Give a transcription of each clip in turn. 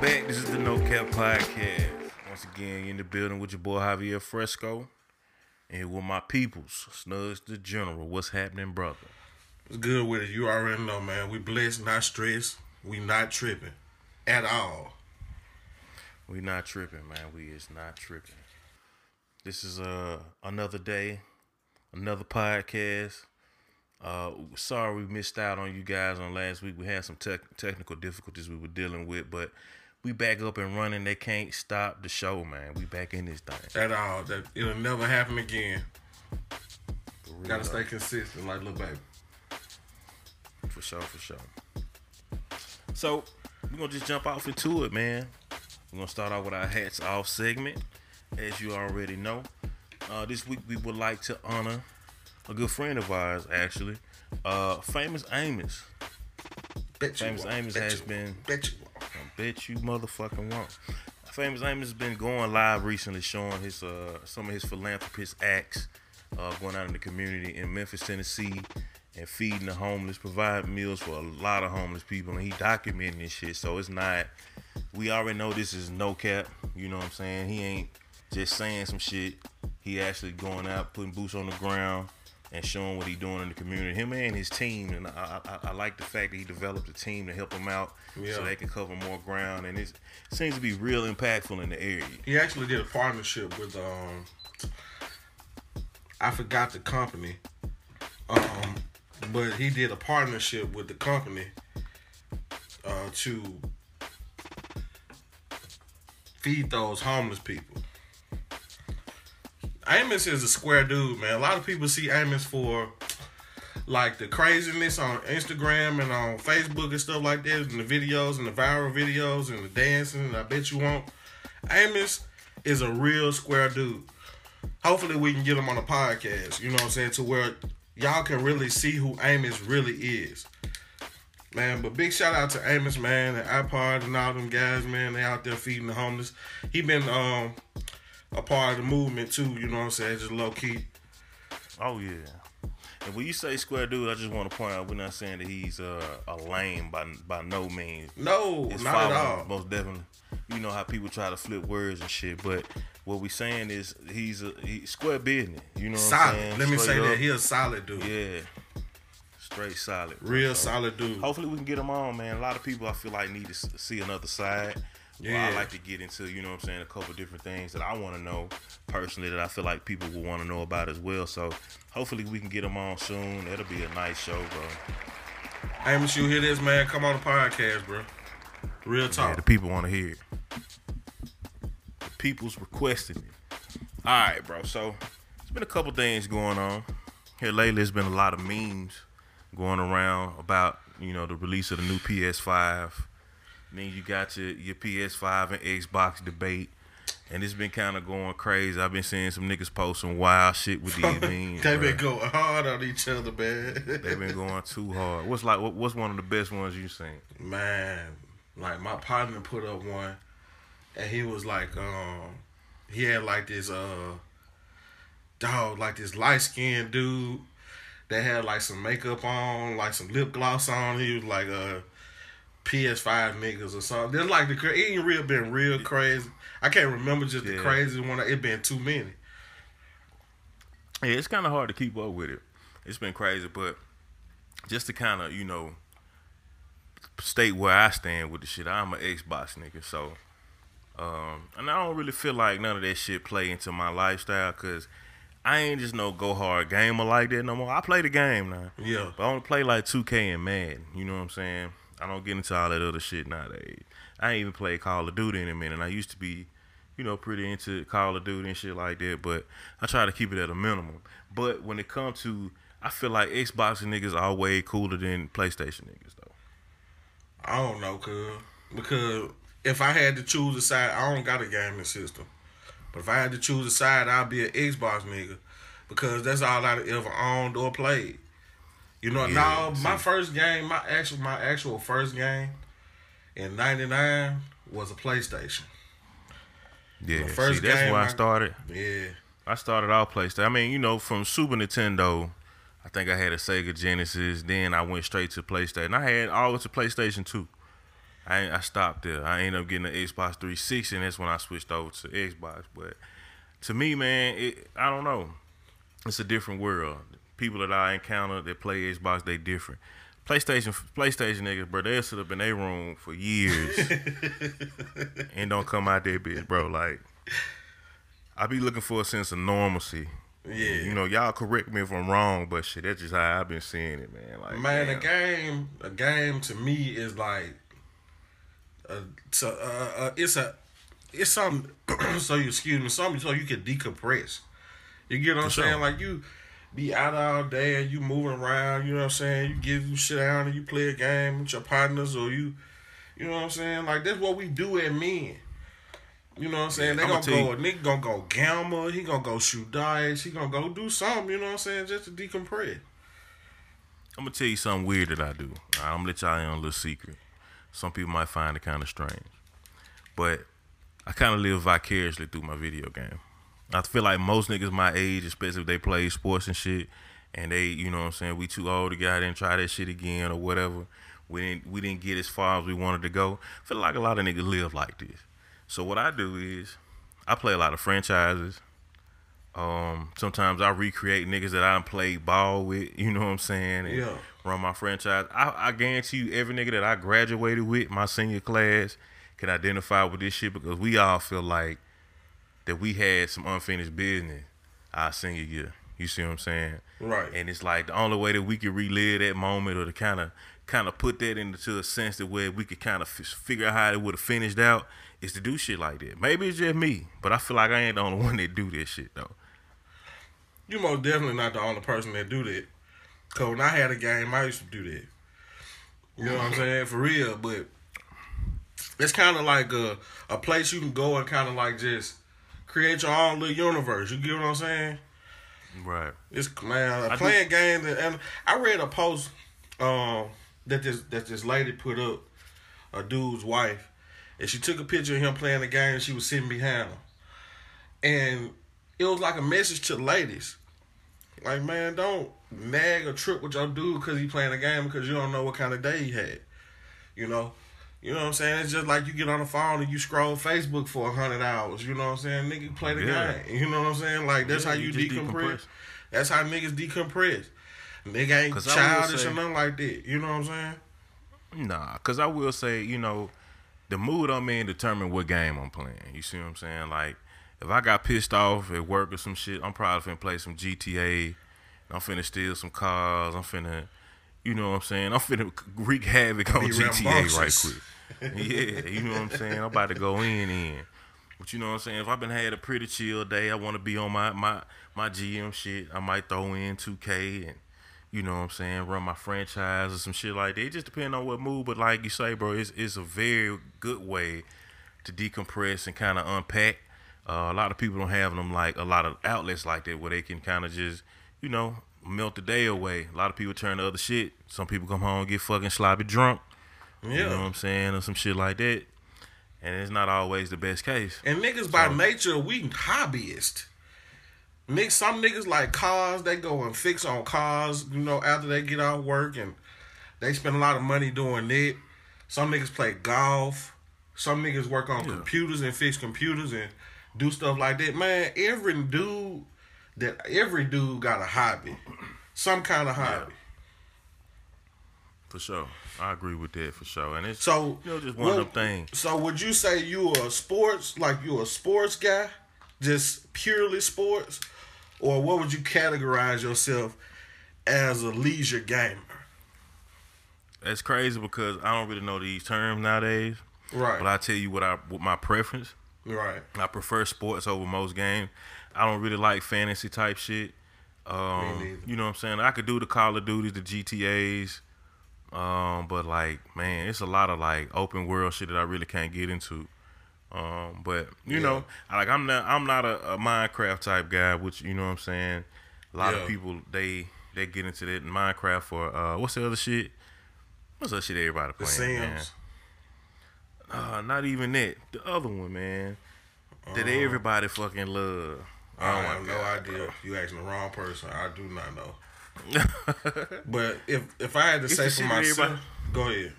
Back. This is the No Cap Podcast. Once again, in the building with your boy Javier Fresco. And with my peoples, Snugs the General. What's happening, brother? It's good with it. You already know, man. We blessed, not stressed. We not tripping at all. We not tripping, man. We is not tripping. This is uh another day, another podcast. Uh, sorry we missed out on you guys on last week. We had some tech technical difficulties we were dealing with, but we back up and running. They can't stop the show, man. We back in this thing. At all. That it'll never happen again. Gotta stay consistent, like little baby. For sure, for sure. So we're gonna just jump off into it, man. We're gonna start off with our hats off segment, as you already know. Uh, this week we would like to honor a good friend of ours, actually, uh, famous Amos. Bet Famous. Amos Bet has you been- Bet you Bet you motherfucking won't. Famous Amos has been going live recently, showing his uh, some of his philanthropist acts, uh, going out in the community in Memphis, Tennessee, and feeding the homeless, providing meals for a lot of homeless people, and he documenting this shit. So it's not. We already know this is no cap. You know what I'm saying? He ain't just saying some shit. He actually going out, putting boots on the ground, and showing what he's doing in the community. Him and his team, and I, I, I like the fact that he developed a team to help him out, so they can cover more ground. And it seems to be real impactful in the area. He actually did a partnership with um I forgot the company. Um but he did a partnership with the company uh to feed those homeless people. Amos is a square dude, man. A lot of people see Amos for like the craziness on Instagram and on Facebook and stuff like that, and the videos and the viral videos and the dancing. And I bet you won't. Amos is a real square dude. Hopefully, we can get him on a podcast. You know what I'm saying? To where y'all can really see who Amos really is. Man, but big shout out to Amos, man, and iPod and all them guys, man. They out there feeding the homeless. He been um a part of the movement too. You know what I'm saying? Just low key. Oh yeah. And when you say square dude, I just want to point out we're not saying that he's uh, a lame by by no means. No, His not at all. Most definitely. You know how people try to flip words and shit, but what we saying is he's a he, square business. You know Solid. Let me say that he's a solid dude. Yeah. Straight solid. Real So, solid dude. Hopefully we can get him on, man. A lot of people I feel like need to see another side. Well, I like to get into, you know what I'm saying, a couple different things that I want to know personally that I feel like people will want to know about as well. So hopefully we can get them on soon. It'll be a nice show, bro. Hey, Amos, you hear this, man? Come on the podcast, bro. Real talk. Yeah, the people want to hear it. The people's requesting it. All right, bro. So there's been a couple things going on here lately. There's been a lot of memes going around about you know the release of the new PS5. Then you got your your PS5 and Xbox debate. And it's been kind of going crazy. I've been seeing some niggas post some wild shit with these memes. they been going hard on each other, man. They've been going too hard. What's like? What, what's one of the best ones you seen? man, like my partner put up one, and he was like, um, he had like this uh, dog, like this light skinned dude that had like some makeup on, like some lip gloss on. He was like uh, PS5 niggas or something. They're like the it ain't real been real crazy. I can't remember just the Yeah. crazy one. It been too many. Yeah, it's kind of hard to keep up with it. It's been crazy, but just to kind of you know state where I stand with the shit, I'm an Xbox nigga, so um, and I don't really feel like none of that shit play into my lifestyle because I ain't just no go hard gamer like that no more. I play the game now, Yeah. but I only play like 2K and Madden. You know what I'm saying? I don't get into all that other shit nowadays. I ain't even play Call of Duty in a minute. I used to be, you know, pretty into Call of Duty and shit like that, but I try to keep it at a minimum. But when it comes to, I feel like Xbox niggas are way cooler than PlayStation niggas though. I don't know, cuz. Because if I had to choose a side, I don't got a gaming system. But if I had to choose a side, I'd be an Xbox nigga. Because that's all I ever owned or played. You know, Yeah, now my first game, my actual my actual first game in ninety nine was a PlayStation. Yeah, first see, that's game where I I- started. Yeah. I started out PlayStation. I mean, you know, from Super Nintendo, I think I had a Sega Genesis. Then I went straight to PlayStation. I had always a PlayStation 2. I I stopped there. I ended up getting an Xbox 360, and that's when I switched over to Xbox. But to me, man, it, I don't know. It's a different world. People that I encounter that play Xbox, they different. PlayStation, PlayStation niggas, bro, they sit up in their room for years and don't come out there, bitch, bro. Like, I be looking for a sense of normalcy. Yeah. You know, y'all correct me if I'm wrong, but shit, that's just how I've been seeing it, man. Like, Man, a game, a game to me is like, a, so, uh, uh, it's a, it's something. so you excuse me, something so you can decompress. You get what I'm For sure. saying? Like you be out all day and you moving around. You know what I'm saying? You give you sit down and you play a game with your partners or you, you know what I'm saying? Like that's what we do at men. You know what I'm saying? They I'ma gonna go. Nigga gonna go gamble. He gonna go shoot dice. He gonna go do something. You know what I'm saying? Just to decompress. I'm gonna tell you something weird that I do. I'm gonna let y'all in on a little secret. Some people might find it kind of strange, but I kind of live vicariously through my video game. I feel like most niggas my age, especially if they play sports and shit, and they, you know what I'm saying, we too old to get out and try that shit again or whatever. We didn't we didn't get as far as we wanted to go. I feel like a lot of niggas live like this. So what I do is I play a lot of franchises. Um, sometimes I recreate niggas that I done played ball with, you know what I'm saying? And Yeah. Run my franchise. I, I guarantee you, every nigga that I graduated with, my senior class, can identify with this shit because we all feel like that we had some unfinished business our senior year. You see what I'm saying? Right. And it's like the only way that we could relive that moment or to kind of kind of put that into a sense that where we could kind of f- figure out how it would have finished out is to do shit like that. Maybe it's just me, but I feel like I ain't the only one that do this shit though. You most definitely not the only person that do that. Cause when I had a game, I used to do that. You know what I'm saying? For real, but it's kind of like a a place you can go and kind of like just create your own little universe. You get what I'm saying? Right. It's man, I playing games and, and I read a post um that this that this lady put up, a dude's wife, and she took a picture of him playing the game and she was sitting behind him. And it was like a message to ladies. Like, man, don't nag or trip with your dude because he playing a game because you don't know what kind of day he had. You know? You know what I'm saying? It's just like you get on the phone and you scroll Facebook for a hundred hours. You know what I'm saying? Nigga play the Yeah. game. You know what I'm saying? Like that's Yeah, how you you, decompress. decompress. That's how niggas decompress. Nigga ain't childish say- or nothing like that. You know what I'm saying? Nah, cause I will say, you know, the mood I'm in determine what game I'm playing. You see what I'm saying? Like, if I got pissed off at work or some shit, I'm probably finna play some GTA. I'm finna steal some cars. I'm finna, you know what I'm saying? I'm finna wreak havoc on GTA right quick. yeah, you know what I'm saying? I'm about to go in in. But you know what I'm saying? If I've been had a pretty chill day, I want to be on my my my GM shit. I might throw in 2K and you know what I'm saying, run my franchise or some shit like that. It just depends on what mood. But like you say, bro, it's it's a very good way to decompress and kind of unpack. Uh, a lot of people don't have them like a lot of outlets like that where they can kind of just you know melt the day away. A lot of people turn to other shit. Some people come home and get fucking sloppy drunk. Yeah. You know what I'm saying, or some shit like that. And it's not always the best case. And niggas by nature, we hobbyists. Niggas, some niggas like cars. They go and fix on cars. You know, after they get off work, and they spend a lot of money doing that. Some niggas play golf. Some niggas work on Yeah. computers and fix computers and do stuff like that. Man, every dude that every dude got a hobby, some kind of hobby. For sure. I agree with that for sure. And it's So you know just one of them things. So would you say you a sports like you are a sports guy, just purely sports, or what would you categorize yourself as a leisure gamer? That's crazy because I don't really know these terms nowadays. Right, But I tell you what I what my preference. right, I prefer sports over most games. I don't really like fantasy type shit. Um, you know what I'm saying? I could do the Call of Duties, the GTA's, um, but like, man, it's a lot of like open world shit that I really can't get into. Um, but you Yeah. know, I- like I'm not I'm not a, a Minecraft type guy, which you know what I'm saying. A lot Yeah. of people they they get into that in Minecraft for uh, what's the other shit? What's the shit everybody The playing? man? Sims. Uh, not even that. The other one, man, that Uh, everybody fucking love. I have no idea. You asking the wrong person. I do not know. but if if I had to It's say for myself, go ahead.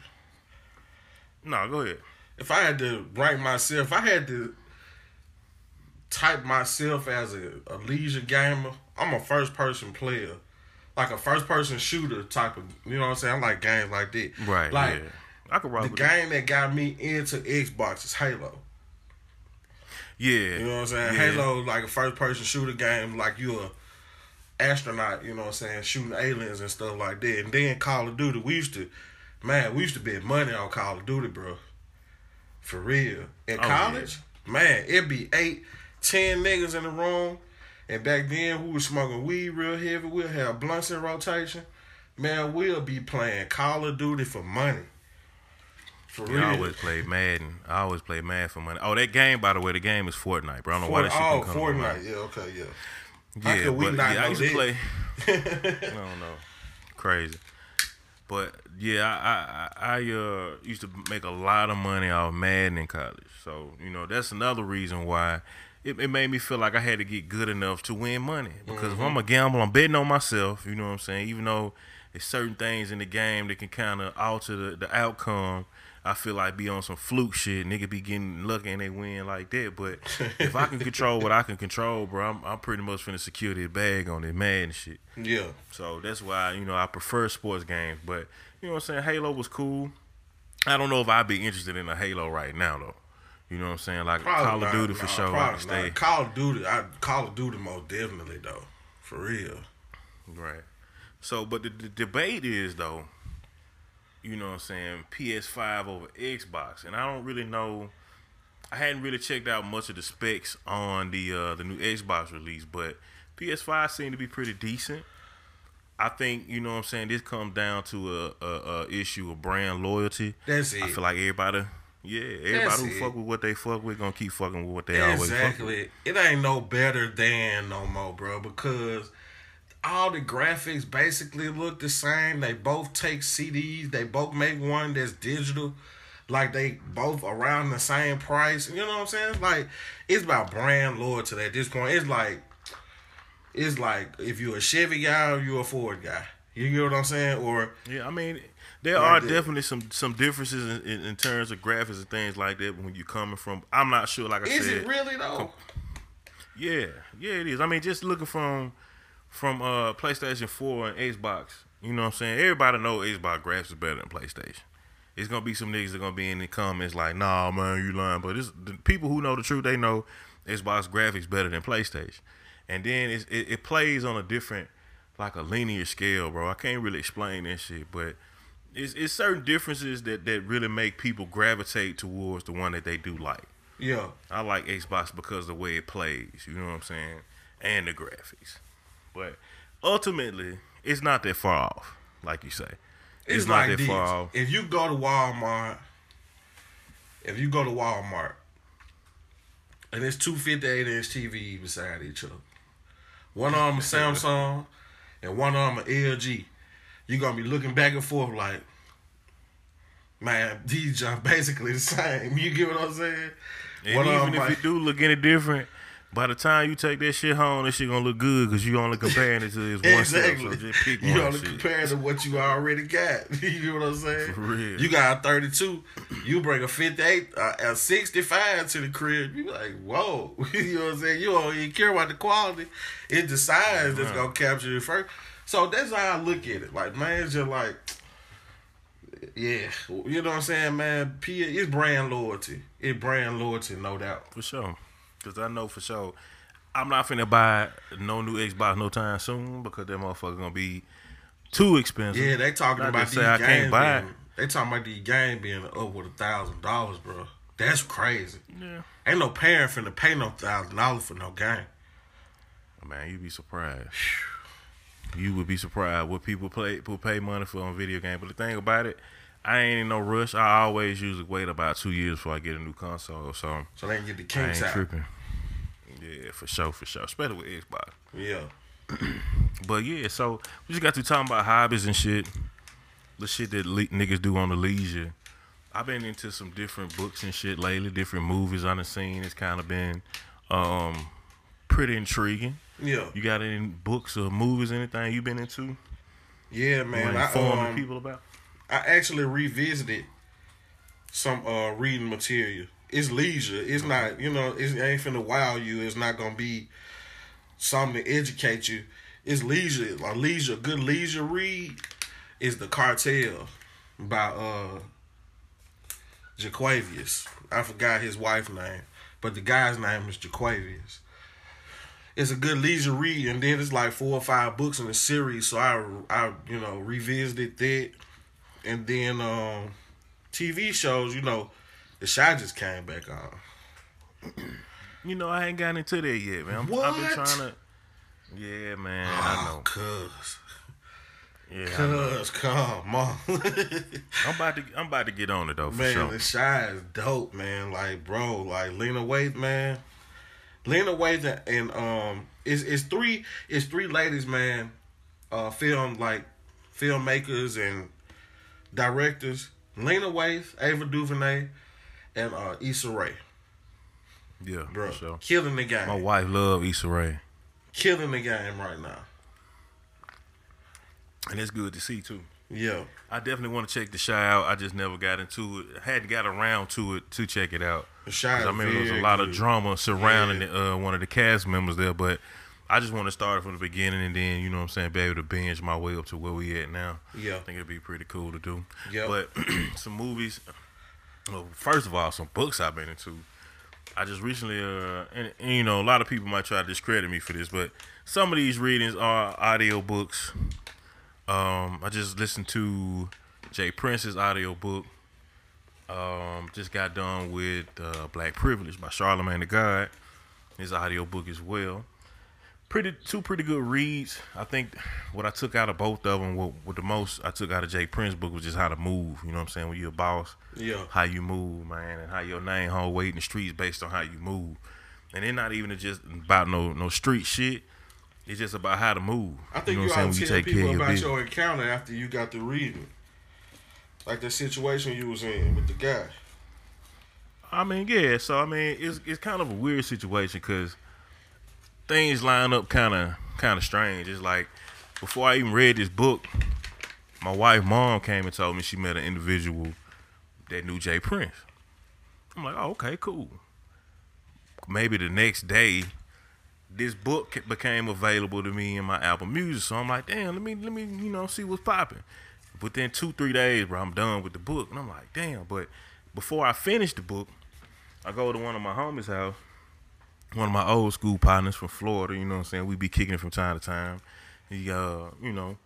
No, go ahead. If I had to rank myself, if I had to type myself as a, a leisure gamer, I'm a first person player. Like a first person shooter type of you know what I'm saying? I like games like that. Right. Like yeah. I could rock the game that got me into Xbox is Halo. Yeah. You know what I'm saying? Yeah. Halo like a first person shooter game, like you're a astronaut, you know what I'm saying, shooting aliens and stuff like that. And then Call of Duty, we used to man, we used to bet money on Call of Duty, bro. For real. In Oh, college, man, it'd be eight, ten niggas in the room. And back then we was smoking weed real heavy. We'll have blunts in rotation. Man, we'll be playing Call of Duty for money. For real. I always play Madden. I always play Madden for money. Oh, that game, by the way, the game is Fortnite, bro. I don't know why that shit oh, can come. Fortnite. Yeah, okay, yeah. Yeah, but not yeah, I used to play. I don't know, crazy. But yeah, I I, I uh, used to make a lot of money off Madden in college. So you know that's another reason why it, it made me feel like I had to get good enough to win money. Because if I'm a gamble, I'm betting on myself. You know what I'm saying? Even though there's certain things in the game that can kind of alter the, the outcome. I feel like be on some fluke shit. Nigga be getting lucky and they win like that. But if I can control what I can control, bro, I'm, I'm pretty much finna secure this bag on this Madden shit. Yeah. So that's why, you know, I prefer sports games. But, you know what I'm saying? Halo was cool. I don't know if I'd be interested in a Halo right now, though. You know what I'm saying? Like Probably Call of not, Duty for nah, sure. I probably can stay. not. Call of Duty, I Call of Duty most definitely though, for real. Right. So, but the, the debate is, though, you know what I'm saying, PS5 over Xbox. And I don't really know. I hadn't really checked out much of the specs on the uh, the new Xbox release, but PS5 seemed to be pretty decent. I think you know what I'm saying. This comes down to a, a, a issue of brand loyalty. That's it. I feel like everybody, yeah, everybody That's who it. fuck with what they fuck with gonna keep fucking with what they always fuck with. Exactly. It ain't no better than no more, bro, because all the graphics basically look the same. They both take CDs. They both make one that's digital. Like they both around the same price. You know what I'm saying? Like it's about brand loyalty at this point. It's like it's like if you're a Chevy guy or you're a Ford guy. You get what I'm saying? Or Yeah, I mean, there are that. definitely some some differences in, in, in terms of graphics and things like that when you're coming from. I'm not sure. Like I is said, it really though? yeah, yeah, it is. I mean, just looking from from uh PlayStation 4 and Xbox. You know what I'm saying? Everybody know Xbox graphics is better than PlayStation. It's gonna be some niggas that gonna be in the comments like, "Nah, man, you lying." But it's the people who know the truth. They know Xbox graphics better than PlayStation, and then it's, it it plays on a different, like a linear scale, bro. I can't really explain that shit, but it's it's certain differences that that really make people gravitate towards the one that they do like. Yeah. I like Xbox because of the way it plays, you know what I'm saying, and the graphics. But ultimately, it's not that far off, like you say. It's, not like that far off. If you go to Walmart, if you go to Walmart, and it's two 58 inch TVs beside each other, one arm a Samsung and one arm a LG, you're gonna be looking back and forth like, man, these are basically the same. You get what I'm saying? And One even if it do look any different, by the time you take that shit home, that shit gonna look good because you only comparing it to this one Exactly. stuff. So you only shit. compare to what you already got. you know what I'm saying? For real. You got a 32. You bring a 58, uh, a 65 to the crib. You be like, whoa. you know what I'm saying? You don't even care about the quality. It's the size that's gonna capture you first. So that's how I look at it. Like, man, it's just like, yeah, you know what I'm saying, man. P, it's brand loyalty. It's brand loyalty, no doubt. For sure. Because I know for sure I'm not finna buy no new Xbox no time soon because that motherfucker gonna be too expensive. Yeah, they talking Not about these games. can't buy it. being, they talking about these games being up with a thousand dollars, bro. That's crazy. Yeah. Ain't no parent finna pay no thousand dollars for no game. Man, you'd be surprised. You would be surprised what people play will pay money for on video game. But the thing about it, I ain't in no rush. I always usually wait about two years before I get a new console. So So they can get the kinks ain't out. tripping. Yeah, for sure, for sure. Especially with Xbox. Yeah. But yeah, so we just got to talking about hobbies and shit. The shit that le- niggas do on the leisure. I've been into some different books and shit lately, different movies on the scene. It's kind of been um, pretty intriguing. Yeah. You got any books or movies, anything you been into? Yeah, man. I, um, people about? I actually revisited some uh reading material. It's leisure. It's not you know it's, it ain't finna wow you. It's not gonna be something to educate you. It's leisure. A leisure, good leisure read is the cartel by uh Jaquavius. I forgot his wife's name, but the guy's name is Jaquavius. It's a good leisure read, and then it's like four or five books in the series. So I, I, you know, revisited that, and then um, TV shows. You know, The Chi just came back on. You know, I ain't gotten into that yet, man. I'm, I've been trying to. Yeah, man. I know. Oh, cuz, Yeah, cuz, come on, I'm about to. I'm about to get on it though, for man. sure. The Chi is dope, man. Like, bro, like Lena Waithe, man. Lena Waithe and um, it's it's three it's three ladies, man. Uh, film like filmmakers and directors. Lena Waithe, Ava DuVernay, and uh, Issa Rae, Yeah, bro, sure. killing the game. My wife love Issa Rae, killing the game right now. and it's good to see too. Yeah, I definitely want to check the Chi out. I just never got into it. I hadn't got around to it to check it out. the Chi. I remember there was a lot of drama surrounding Yeah. the, uh, one of the cast members there, but I just want to start from the beginning and then, you know what I'm saying, be able to binge my way up to where we at now. Yeah, I think it'd be pretty cool to do. Yeah. But some movies, well, first of all, some books I've been into. I just recently, uh, and, and, you know, a lot of people might try to discredit me for this, but some of these readings are audio books. Um, I just listened to J. Prince's audio book. Um, just got done with uh, Black Privilege by Charlemagne the God. His audio book as well. Pretty two pretty good reads. I think what I took out of both of them, what, what the most I took out of J. Prince's book was just how to move. You know what I'm saying? When you're a boss, yeah, how you move, man, and how your name hold weight in the streets based on how you move. And it's not even just about no no street shit. It's just about how to move. I think know you, what I'm ought to tell people about business. your encounter after you got the reading, like the situation you was in with the guy. I mean, yeah. So I mean, it's it's kind of a weird situation because things line up kind of kind of strange. It's like before I even read this book, my wife mom came and told me she met an individual that knew J. Prince. I'm like, oh, okay, cool. Maybe the next day, this book became available to me in my Apple Music. So I'm like, damn, let me let me you know see what's popping. Within two three days, bro, I'm done with the book, and I'm like, damn. But before I finish the book, I go to one of my homies' house, one of my old school partners from Florida. You know what I'm saying? We be kicking it from time to time. He, uh, you know,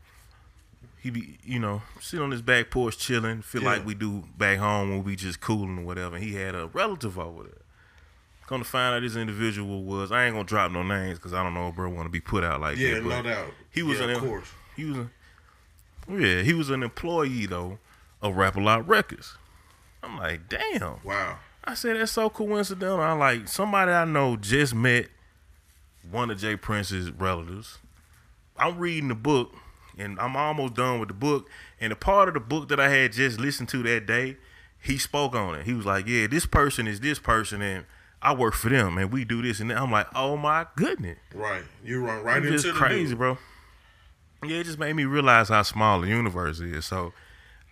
he be, you know, sit on his back porch chilling, feel Yeah. like we do back home when we just cooling or whatever. And he had a relative over there. Come to find out, this individual was I ain't gonna drop no names because I don't know if bro want to be put out like Yeah, that. no doubt. He was yeah, an of course. he was a, yeah, he was an employee though of Rap a Lot Records. I'm like, damn. Wow. I said that's so coincidental. I like somebody I know just met one of J. Prince's relatives. I'm reading the book and I'm almost done with the book. And the part of the book that I had just listened to that day, he spoke on it. He was like, "Yeah, this person is this person, and I work for them, and we do this." And that. I'm like, "Oh my goodness, Right. You run right it's into just the crazy, dude. bro." Yeah, it just made me realize how small the universe is. So,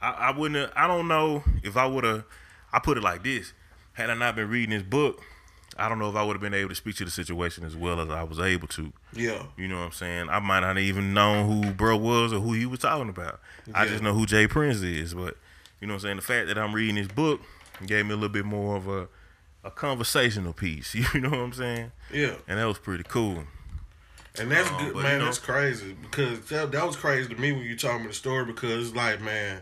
I, I wouldn't. Have, I don't know if I would have. I put it like this: Had I not been reading this book, I don't know if I would have been able to speak to the situation as well as I was able to. Yeah. You know what I'm saying? I might not even known who bro was or who he was talking about. I just know who J. Prince is. But you know what I'm saying? The fact that I'm reading this book gave me a little bit more of a a conversational piece. You know what I'm saying? Yeah. And that was pretty cool. And that's Uh, good, man. you know- that's crazy because that, that was crazy to me when you told me the story because it's like, man,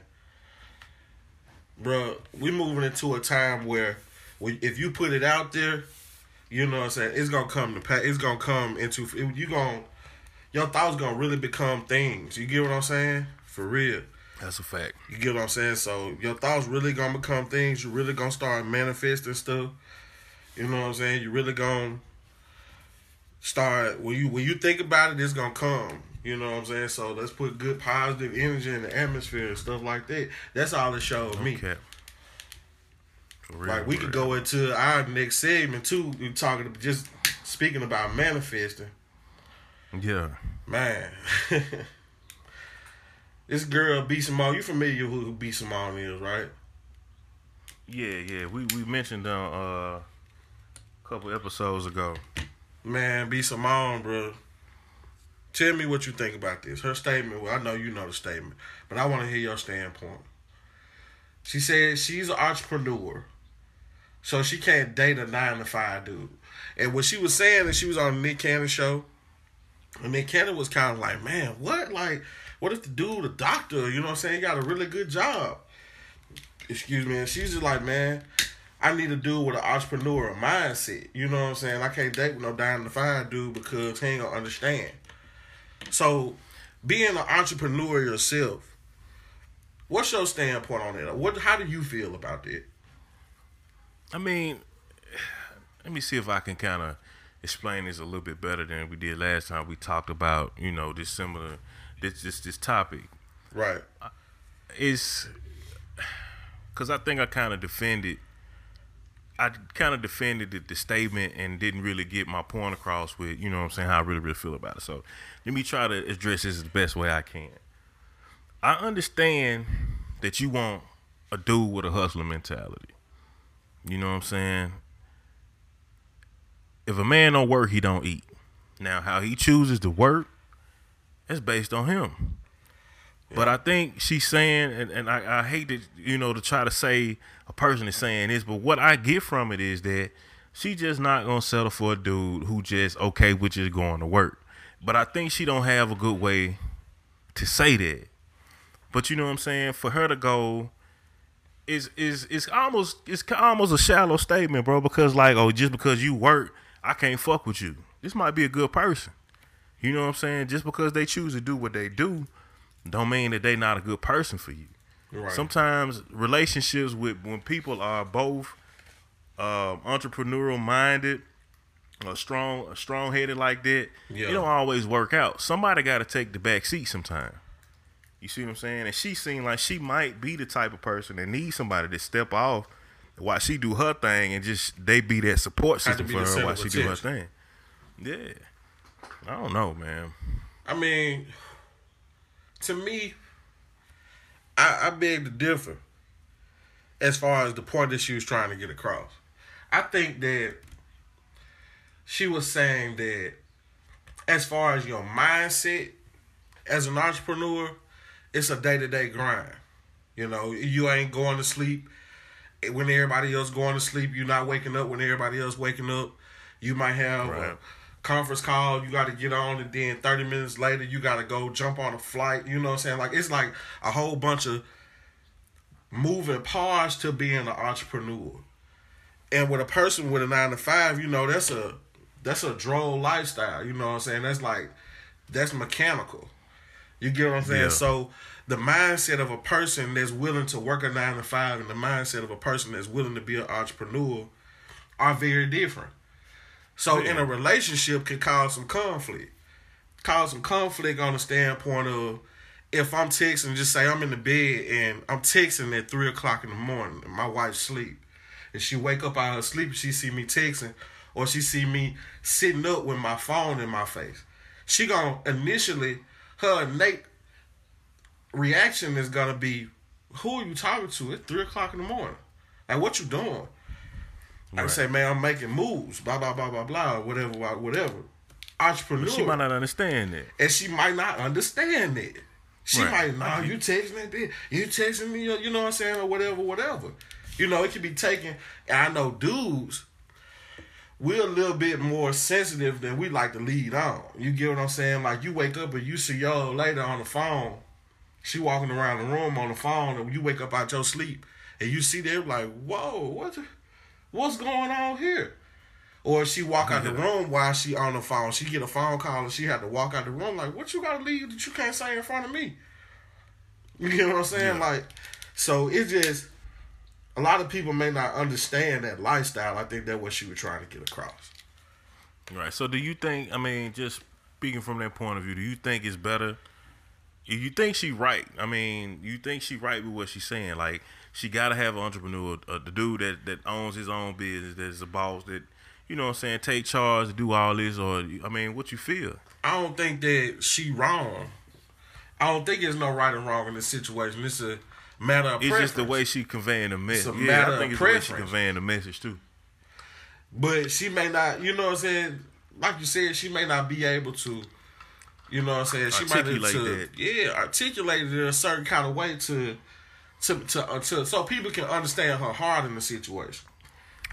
bro, we moving into a time where if you put it out there, you know what I'm saying, it's gonna come to pass. It's gonna come into you gonna your thoughts gonna really become things. You get what I'm saying? For real. That's a fact. You get what I'm saying? So your thoughts really gonna become things. You really gonna start manifesting stuff. You know what I'm saying? You really gonna start when you when you think about it, it's gonna come. You know what I'm saying? So let's put good positive energy in the atmosphere and stuff like that. That's all it showed me. Okay. For real, Like we could go into our next segment too. Talking just speaking about manifesting. Yeah. Man, this girl B Simone, you familiar with who B Simone is, right? Yeah, yeah. We we mentioned on uh, a couple episodes ago. Man, B Simone, bro. Tell me what you think about this. Her statement. Well, I know you know the statement, but I want to hear your standpoint. She said she's an entrepreneur, so she can't date a nine to five dude. And what she was saying is she was on Nick Cannon show, and Nick Cannon was kind of like, "Man, what? Like, what if the dude, a doctor, you know what I'm saying, he got a really good job?" Excuse me. And she's just like, "Man, I need a dude with an entrepreneur mindset. You know what I'm saying? I can't date with no nine to five dude because he ain't gonna understand." So, being an entrepreneur yourself, what's your standpoint on it? What? How do you feel about that? I mean, let me see if I can kind of explain this a little bit better than we did last time. We talked about you know this similar this this this topic. Right. Is because I think I kind of defended. I kind of defended the, the statement and didn't really get my point across with you know what I'm saying how I really really feel about it. So let me try to address this the best way I can. I understand that you want a dude with a hustler mentality. You know what I'm saying? If a man don't work, he don't eat. Now, how he chooses to work, that's based on him. But I think she's saying, and, and I, I hate to, you know, to try to say a person is saying this, but what I get from it is that she just not gonna settle for a dude who just okay with just going to work. But I think she don't have a good way to say that. But you know what I'm saying? For her to go is is is almost it's almost a shallow statement, bro. Because like, oh, just because you work, I can't fuck with you. This might be a good person. You know what I'm saying? Just because they choose to do what they do, don't mean that they not a good person for you. Right. Sometimes relationships with when people are both uh, entrepreneurial minded, or strong, strong headed like that, Yeah. it don't always work out. Somebody got to take the back seat sometime. You see what I'm saying? And she seemed like she might be the type of person that needs somebody to step off while she do her thing and just they be that support system for her while she do her thing. Yeah. I don't know, man. I mean, to me, I, I beg to differ as far as the point that she was trying to get across. I think that she was saying that as far as your mindset as an entrepreneur, it's a day to day grind. You know, you ain't going to sleep when everybody else going to sleep. You're not waking up when everybody else waking up. You might have Right. a conference call. You got to get on, and then 30 minutes later, you got to go jump on a flight. You know what I'm saying? Like it's like a whole bunch of moving parts to being an entrepreneur. And with a person with a nine to five, you know, that's a that's a droll lifestyle. You know what I'm saying? That's like that's mechanical. You get what I'm saying? Yeah. So the mindset of a person that's willing to work a nine to five and the mindset of a person that's willing to be an entrepreneur are very different. So in a relationship can cause some conflict. Cause some conflict on the standpoint of if I'm texting, just say I'm in the bed and I'm texting at three o'clock in the morning and my wife sleep. And she wake up out of her sleep and she see me texting or she see me sitting up with my phone in my face. She gonna initially her innate reaction is gonna be, Who are you talking to at three o'clock in the morning? Like what you doing? I Right. say, man, I'm making moves, blah blah blah blah blah, whatever, whatever. Entrepreneur, She might not understand that. and she might not understand it. She Right. might, nah, you texting me, you texting me, you know what I'm saying, or whatever, whatever. You know, it could be taken. And I know dudes, we're a little bit more sensitive than we like to lead on. You get what I'm saying? Like you wake up and you see your old lady on the phone. She walking around the room on the phone, and you wake up out your sleep and you see them like, whoa, what, what's going on here? Or she walk out the room while she on the phone. She get a phone call and she had to walk out the room. Like, what you gotta leave that you can't say in front of me? You get what I'm saying? Yeah. Like, so it just a lot of people may not understand that lifestyle. I think that's what she was trying to get across. Right. So do you think I mean, just speaking from that point of view, do you think it's better you think she right? I mean, you think she right with what she's saying? Like, she gotta have an entrepreneur, uh, the dude that, that owns his own business, that's a boss, that you know what I'm saying, take charge, do all this, or I mean, what you feel? I don't think that she wrong. I don't think there's no right and wrong in this situation. It's a matter of It's preference. just the way she conveying the message. It's a Yeah, matter I think of it's the way she conveying the message too. But she may not, you know what I'm saying? Like you said, she may not be able to, you know what I'm saying? She might Articulate to, that. yeah, articulate it in a certain kind of way to, to, to, uh, to, so people can understand her heart in the situation.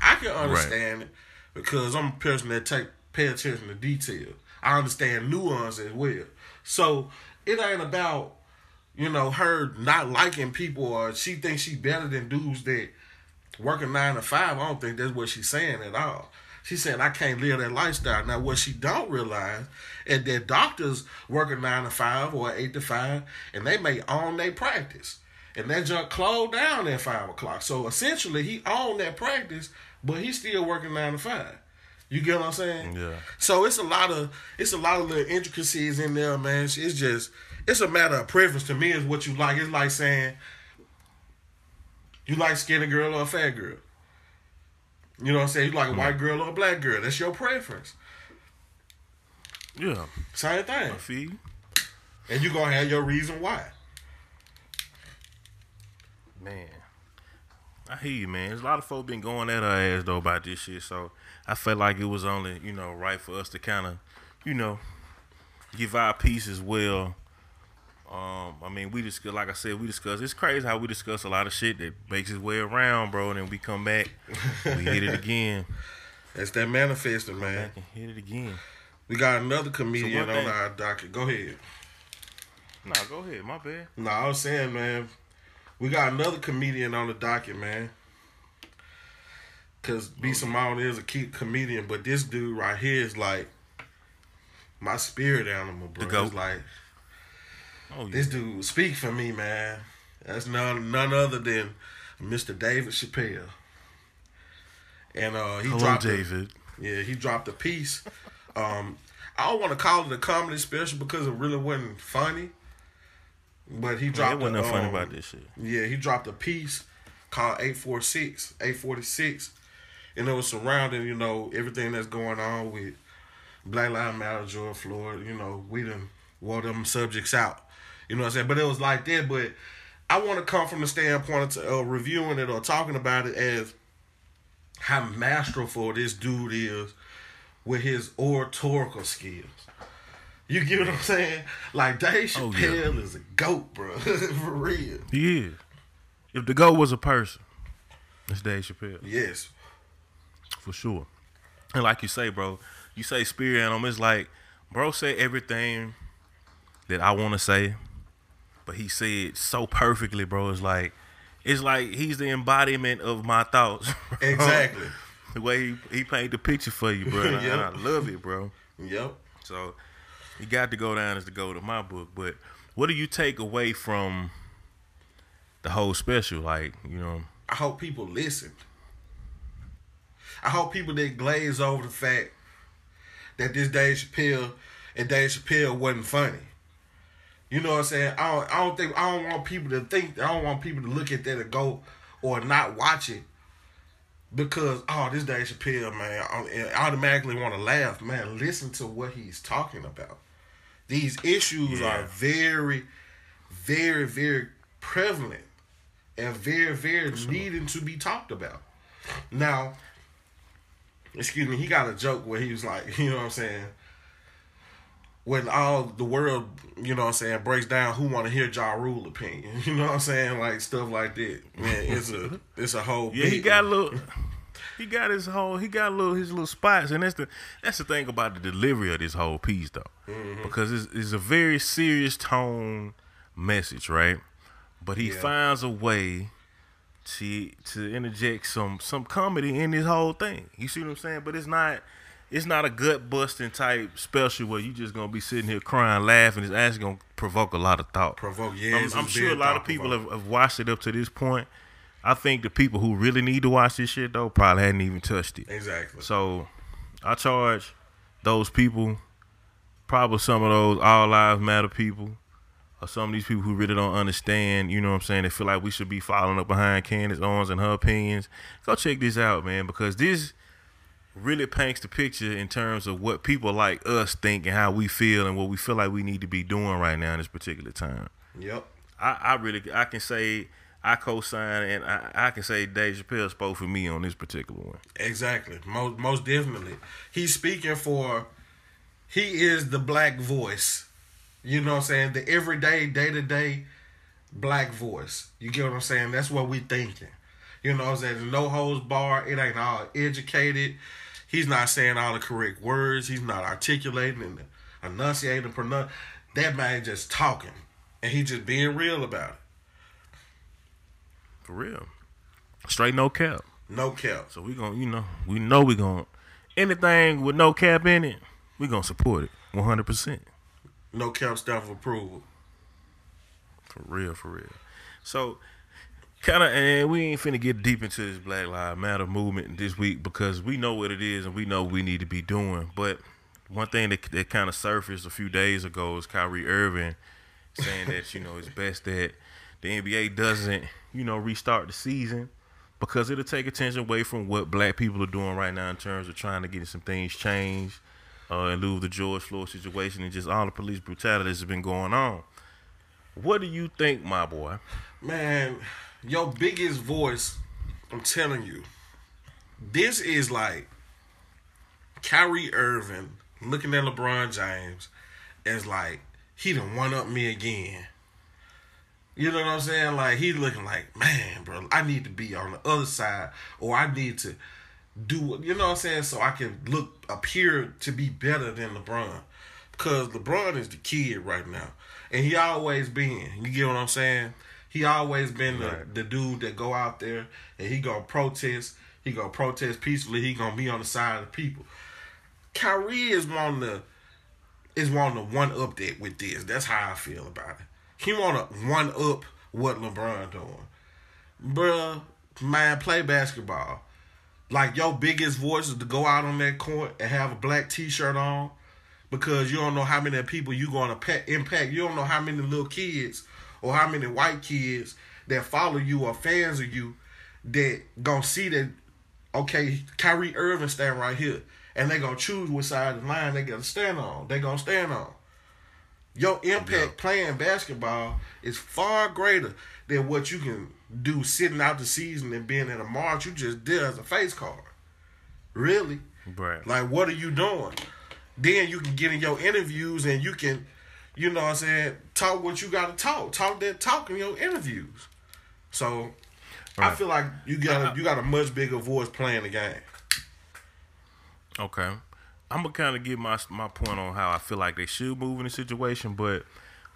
I can understand it because I'm a person that take pay attention to detail. I understand nuance as well. So it ain't about, you know, her not liking people or she thinks she better than dudes that working nine to five. I don't think that's what she's saying at all. She's saying I can't live that lifestyle. Now, what she don't realize is that doctors working nine to five or eight to five, and they may own their practice, and that junk closed down at five o'clock. So essentially, he owned that practice, but he's still working nine to five. You get what I'm saying? Yeah. So it's a lot of it's a lot of little intricacies in there, man. It's just it's a matter of preference. To me, is what you like. It's like saying you like skinny girl or a fat girl. You know what I'm saying? You like a mm. white girl or a black girl. That's your preference. Yeah, Same thing. I feel you. And you gonna have your reason why. Man, I hear you, man. There's a lot of folk been going at her ass though about this shit, so I felt like it was only you know right for us to kind of, you know, give our piece as well. Um, I mean, we just like I said, we discuss. It's crazy how we discuss a lot of shit that makes its way around, bro, and then we come back, we hit it again, That's that manifesting, man. back hit it again. We got another comedian one on our docket. Go ahead. Nah, go ahead, my bad. No, I was saying, man, we got another comedian on the docket, man. Cause B Simone is a key comedian, but this dude right here is like my spirit animal, bro. It's like Oh yeah, this dude speak for me, man. That's none none other than Mr. David Chappelle. And uh he hello, dropped a- David. yeah, he dropped a piece. Um, I don't want to call it a comedy special because it really wasn't funny. But he Yeah, dropped. it wasn't a, nothing funny um, about this shit. Yeah, he dropped a piece called 846, 846. And it was surrounding, you know, everything that's going on with Black Lives Matter, George Floyd. You know, we done wore them subjects out. You know what I'm saying? But it was like that. But I want to come from the standpoint of uh, reviewing it or talking about it as how masterful this dude is with his oratorical skills. You get what I'm saying? Like Dave Oh, Chappelle yeah. is a goat, bro. For real. He is. If the goat was a person, it's Dave Chappelle. Yes. for sure. And like you say, bro, you say spirit animal. It's like, bro, say everything that I want to say, but he said so perfectly, bro. It's like, it's like he's the embodiment of my thoughts. bro. Exactly. the way he, he painted the picture for you, bro. And, I, and I love it, bro. Yep. So you got to go down as the go to my book. But what do you take away from the whole special? Like, you know, I hope people listened. I hope people didn't glaze over the fact that this Dave Chappelle and Dave Chappelle wasn't funny. You know what I'm saying? I don't, I don't think I don't want people to think. I don't want people to look at that and go or not watch it because oh, this Dave Chappelle man, I I automatically want to laugh. Man, listen to what he's talking about. These issues Yeah. are very, very, very prevalent and very, very needing to be talked about. Now, excuse me, he got a joke where he was like, you know what I'm saying? When all the world, you know what I'm saying, breaks down who wanna hear Ja Rule opinion. You know what I'm saying? Like stuff like that. Man, it's a it's a whole Yeah, he got a little. He got his whole. He got a little his little spots, and that's the that's the thing about the delivery of this whole piece, though, Mm-hmm. because it's, it's a very serious tone message, right? But he Yeah. finds a way to to interject some some comedy in this whole thing. You see what I'm saying? But it's not it's not a gut busting type special where you just gonna be sitting here crying, laughing. It's actually gonna provoke a lot of thought. provoke. Yeah, I'm, I'm sure a lot of people have, have watched it up to this point. I think the people who really need to watch this shit though probably hadn't even touched it. exactly. So I charge those people, probably some of those all lives matter people, or some of these people who really don't understand, you know what I'm saying, they feel like we should be following up behind Candace Owens and her opinions. Go check this out, man, because this really paints the picture in terms of what people like us think and how we feel and what we feel like we need to be doing right now in this particular time. Yep. I, I really I can say I co-sign, and I, I can say Dave Chappelle spoke for me on this particular one. Exactly. Most most definitely. He's speaking for he is the black voice. You know what I'm saying? The everyday, day to day black voice. You get what I'm saying? That's what we thinking. You know what I'm saying? No holds bar. It ain't all educated. He's not saying all the correct words. He's not articulating and enunciating. Pronun- that man just talking. And he just being real about it. For real. Straight no cap. No cap. So we gonna, you know, we know we gonna anything with no cap in it, we gonna support it 100. percent No cap of approval. For real, for real. So kind of, and we ain't finna get deep into this Black Lives Matter movement this week because we know what it is and we know we need to be doing. But one thing that that kind of surfaced a few days ago is Kyrie Irving saying that you know it's best that the NBA doesn't you know restart the season because it'll take attention away from what black people are doing right now in terms of trying to get some things changed uh, in lieu of the George Floyd situation and just all the police brutality that's been going on. What do you think, my boy? Man, your biggest voice, I'm telling you, this is like Kyrie Irving looking at LeBron James as like he done one up me again. You know what I'm saying? Like he looking like, man, bro, I need to be on the other side, or I need to do, you know what I'm saying, so I can look appear to be better than LeBron, because LeBron is the kid right now, and he always been. You get what I'm saying? He always been the, Right. the dude that go out there and he gonna protest. He gonna protest peacefully. He gonna be on the side of the people. Kyrie is wanting to is wanting to one up that with this. That's how I feel about it. He want to one up what LeBron doing, bruh. Man, play basketball. Like your biggest voice is to go out on that court and have a black T-shirt on, because you don't know how many people you gonna impact. You don't know how many little kids or how many white kids that follow you or fans of you that gonna see that. Okay, Kyrie Irving stand right here, and they gonna choose which side of the line they gonna stand on. They gonna stand on. Your impact Yeah. playing basketball is far greater than what you can do sitting out the season and being in a march you just did as a face card. Really? Right. Like, what are you doing? Then you can get in your interviews and you can, you know what I'm saying, talk what you got to talk. Talk that talk in your interviews. So, I feel like you got a, you got a much bigger voice playing the game. Okay. I'm gonna kind of give my my point on how I feel like they should move in the situation, but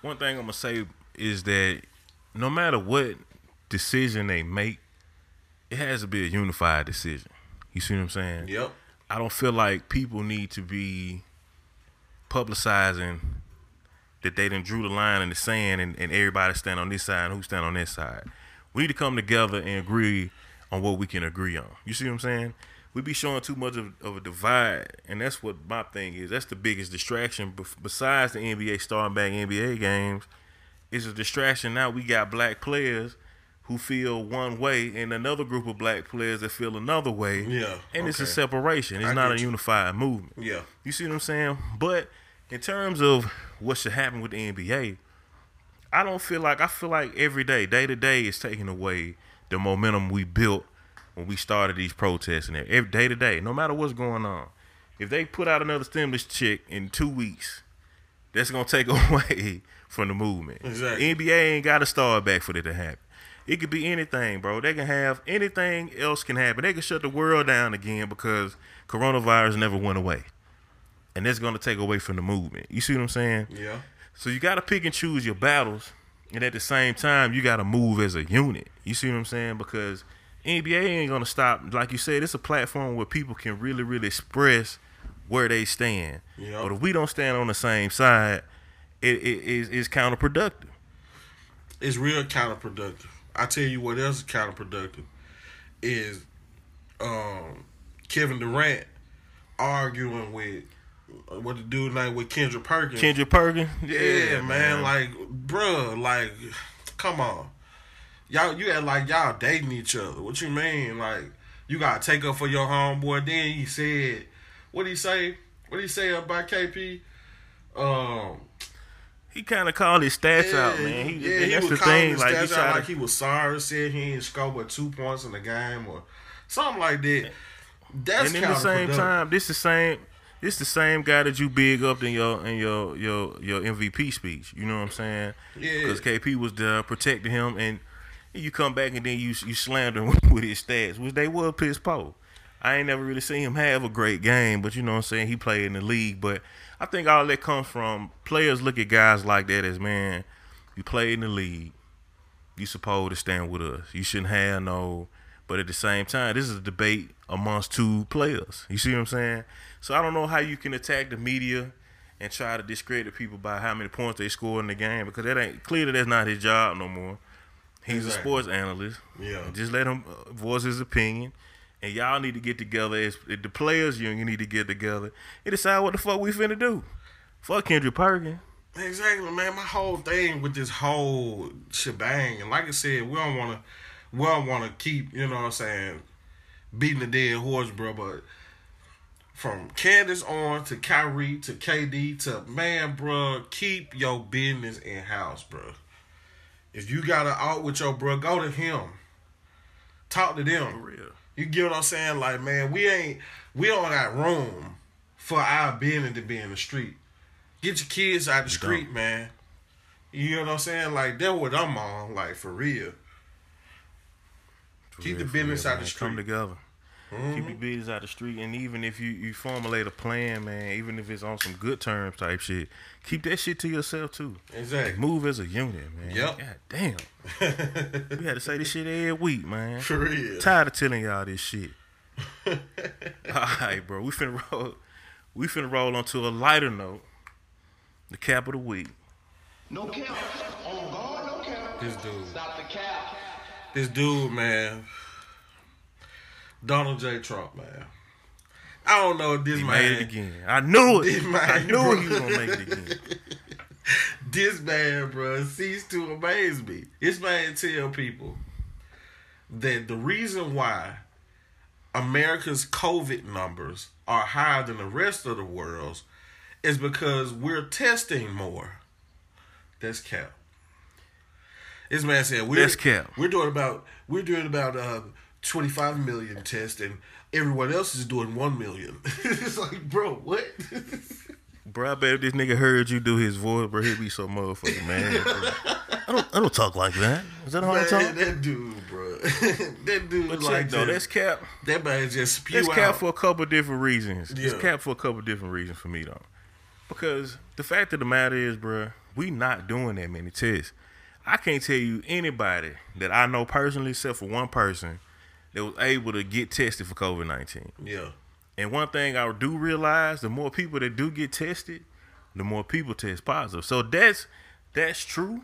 one thing I'm gonna say is that no matter what decision they make, it has to be a unified decision. You see what I'm saying? Yep. I don't feel like people need to be publicizing that they done drew the line in the sand and, and everybody stand on this side and who stand on this side. We need to come together and agree on what we can agree on. You see what I'm saying? We be showing too much of, of a divide, and that's what my thing is. That's the biggest distraction. Bef- Besides the NBA starting back NBA games, it's a distraction. Now we got black players who feel one way, and another group of black players that feel another way. Yeah, and it's a separation. It's I not a you. unified movement. Yeah. You see what I'm saying? But in terms of what should happen with the NBA, I don't feel like I feel like every day, day to day, is taking away the momentum we built when we started these protests and every day to day, no matter what's going on. If they put out another stimulus check in two weeks, that's gonna take away from the movement. Exactly. NBA ain't got to start back for it to happen. It could be anything, bro. They can have anything else can happen. They can shut the world down again because coronavirus never went away. And that's gonna take away from the movement. You see what I'm saying? Yeah. So you got to pick and choose your battles, and at the same time, you got to move as a unit. You see what I'm saying? Because NBA ain't gonna stop. Like you said, it's a platform where people can really, really express where they stand. Yep. But if we don't stand on the same side, it, it is it's counterproductive. It's real counterproductive. I tell you what else is counterproductive is um, Kevin Durant arguing with what the dude name with Kendra Perkins. Kendrick Perkins, yeah, man, like bruh, like come on. Y'all you act like y'all dating each other. What you mean? Like you gotta take up for your homeboy. Then he said what he say? What he say about KP? Um He kind of called his stats out, man. He, yeah, he that's the thing. Like, he out like he was sorry, said he didn't score but two points in the game or something like that. That's and in the same time, this is the same. This the same guy that you big up in your in your your your MVP speech. You know what I'm saying? Yeah. Because KP was there protecting him, and you come back and then you you slander him with his stats, which they were piss poor. I ain't never really seen him have a great game, but you know what I'm saying? He played in the league. But I think all that comes from players look at guys like that as, man, you played in the league. You supposed to stand with us. You shouldn't have no but at the same time, this is a debate amongst two players. You see what I'm saying? So I don't know how you can attack the media and try to discredit people by how many points they score in the game because that ain't clearly that's not his job no more. He's exactly. a sports analyst. Yeah. Just let him uh, voice his opinion and y'all need to get together as the players union need to get together and decide what the fuck we finna do. Fuck Kendrick Perkins. Exactly, man. My whole thing with this whole shebang, and like I said, we don't want to, we don't want to keep, you know what I'm saying, beating the dead horse, bro. But from Candace Owens to Kyrie to KD to man, bro, keep your business in house, bro. If you got to out with your bro, go to him. Talk to them. For real. You get what I'm saying? Like, man, we ain't we don't got room for our business to be in the street. Get your kids out the street, don't. man. You know what I'm saying? Like that's what I'm on, like for real. For Keep real, the business real, out man. the street. Come together. Mm-hmm. Keep your business out the street, and even if you you formulate a plan, man, even if it's on some good terms type shit, keep that shit to yourself too. Exactly. Move as a unit, man. Yep. God damn. we had to say this shit every week, man. For real. Tired of telling y'all this shit. All right, bro. We finna roll. We finna roll onto a lighter note. The cap of the week. No cap. On guard, no cap. This dude. Stop the cap. This dude, man. Donald J. Trump, man. I don't know if this he man made it again. I knew it. Man, I knew bro. he was gonna make it again. this man, bro, ceased to amaze me. This man tell people that the reason why America's COVID numbers are higher than the rest of the world's is because we're testing more. That's cap. This man said we're That's cap. We're doing about we're doing about uh, 25 million tests and everyone else is doing 1 million. it's like, bro, what? bro, I bet if this nigga heard you do his voice, bro, he'd be so motherfucking man. I don't, I don't talk like that. Is that how man, I talk? That dude, bro. that dude, but like though, that's cap. That man just spew That's out. cap for a couple different reasons. Yeah. It's cap for a couple different reasons for me though, because the fact of the matter is, bro, we not doing that many tests. I can't tell you anybody that I know personally, except for one person that was able to get tested for COVID nineteen. Yeah. And one thing I do realize, the more people that do get tested, the more people test positive. So that's that's true.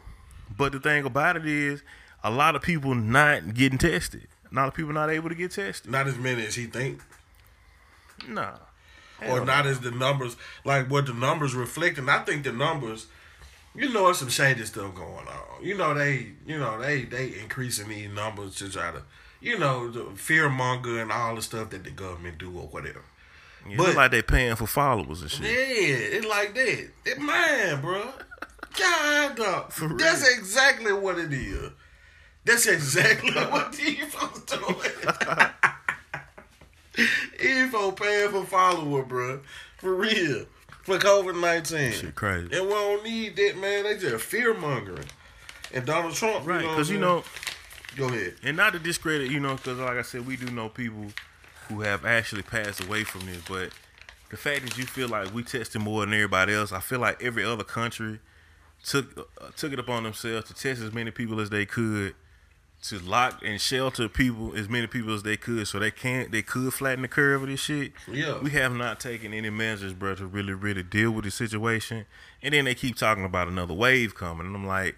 But the thing about it is, a lot of people not getting tested. A lot of people not able to get tested. Not as many as he think. Nah. Or not as the numbers like what the numbers reflect. And I think the numbers, you know, there's some shady stuff going on. You know, they, you know, they they increasing these numbers to try to you know, the fear monger and all the stuff that the government do or whatever. Yeah, but like they paying for followers and shit. Yeah, it's like that. It man, bro. God, dog. That's exactly what it is. That's exactly what these folks doing. these folks paying for follower, bro. For real. For COVID nineteen. Shit crazy. And we don't need that, man. They just fear mongering. And Donald Trump, right? Because you know, Go ahead. And not to discredit, you know, because like I said, we do know people who have actually passed away from this. But the fact that you feel like we tested more than everybody else, I feel like every other country took uh, took it upon themselves to test as many people as they could, to lock and shelter people as many people as they could, so they can't they could flatten the curve of this shit. Yeah, we have not taken any measures, bro, to really really deal with the situation. And then they keep talking about another wave coming, and I'm like,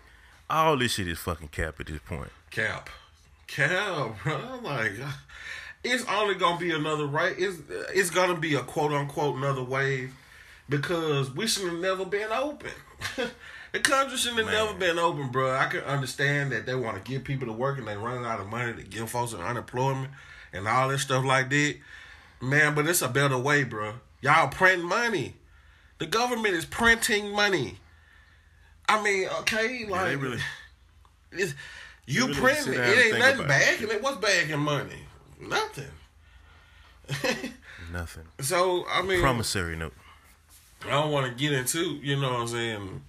all this shit is fucking cap at this point. Cap. Cap, bro. Oh like, it's only gonna be another right. It's it's gonna be a quote unquote another wave because we should have never been open. the country should have never been open, bro. I can understand that they want to give people to work and they running out of money to give folks an unemployment and all this stuff like that. Man, but it's a better way, bro. Y'all print money. The government is printing money. I mean, okay, Yeah, like they really it's, you really printing it. It ain't nothing about bagging it. it. What's bagging money? Nothing. nothing. so I mean, Promissory note. I don't want to get into you know what I'm saying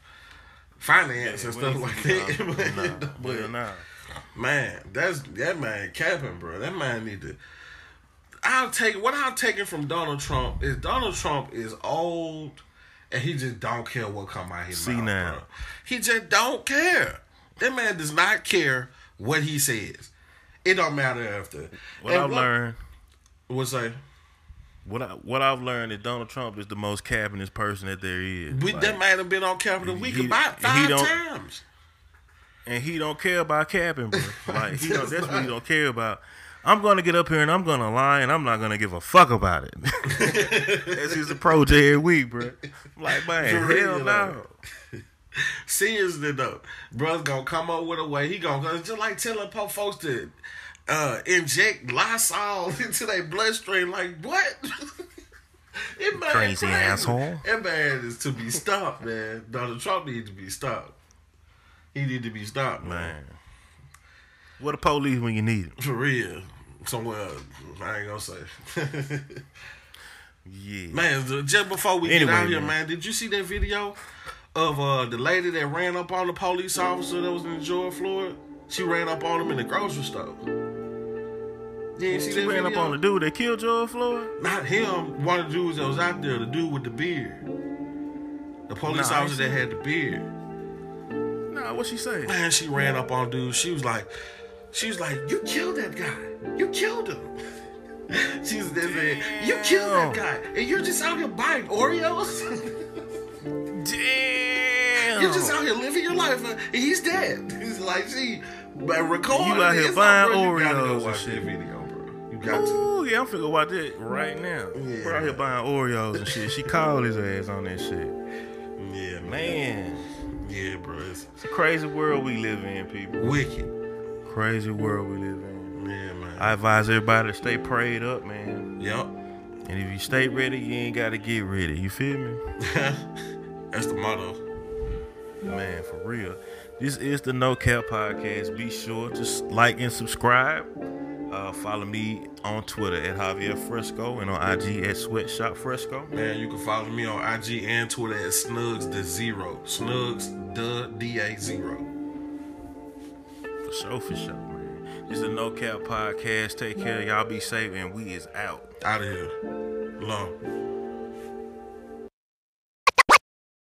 finance and stuff like that. Nah, but, hell nah. man, that's that man capping, bro. That man need to. I'll take what I'm taking from Donald Trump is Donald Trump is old and he just don't care what come out his See mouth. now. Bro. He just don't care. That man does not care what he says. It don't matter after. What And I've learned, What's that? what I what I've learned is Donald Trump is the most cabinest person that there is. We, Like, that man have been on Cap of the Week he- about five times. and he don't care about capping, bro. Like he don't, that's what he don't care about. I'm gonna get up here and I'm gonna lie and I'm not gonna give a fuck about it. that's his approach every week, bro. I'm like, man, For hell no. Seriously though, brother's gonna come up with a way. He gonna just like telling po folks to uh, inject Lysol into their bloodstream. Like what? It man Crazy asshole. That man is to be stopped, man. Donald Trump needs to be stopped. He need to be stopped, man. Man. What the police when you need them? For real. Somewhere I ain't gonna say. Yeah. Man, just before we Anyway, get out here, man. man. did you see that video of uh the lady that ran up on the police officer that was in Georgia, Florida? She ran up on him in the grocery store. See She ran video? up on the dude that killed George Floyd. Not him, one of the dudes that was out there, the dude with the beard. The police Nah, officer that had the beard. Nah, what she say? Man, she ran up on dude. She was like, she was like, you killed that guy. You killed him. she was there saying, you killed that guy. And you're just out here buying Oreos? Damn. You're just out here living your life, uh, and he's dead. He's like, see, but record. You out here buying not real. You gotta Oreos go and watch shit. video, bro. You got to. Ooh, yeah, I'm finna watch it right now. Yeah. We're out here buying Oreos and shit. She called his ass on that shit. Yeah, man. Man, Yeah, bro. It's it's a crazy world we live in, people. wicked. Crazy world we live in. Yeah, man. I advise everybody to stay prayed up, man. yep. And if you stay ready, you ain't gotta get ready. You feel me? That's the motto. Man, for real. This is the No Cap Podcast. Be sure to like and subscribe. Uh, follow me on Twitter at Javier Fresco and on IG at Sweatshop Fresco. Man, you can follow me on IG and Twitter at Snugs the Zero. Snugs the DA Zero. For sure, for sure, man. This is the No Cap Podcast. Take care. Y'all be safe and we is out. Out of here. Long.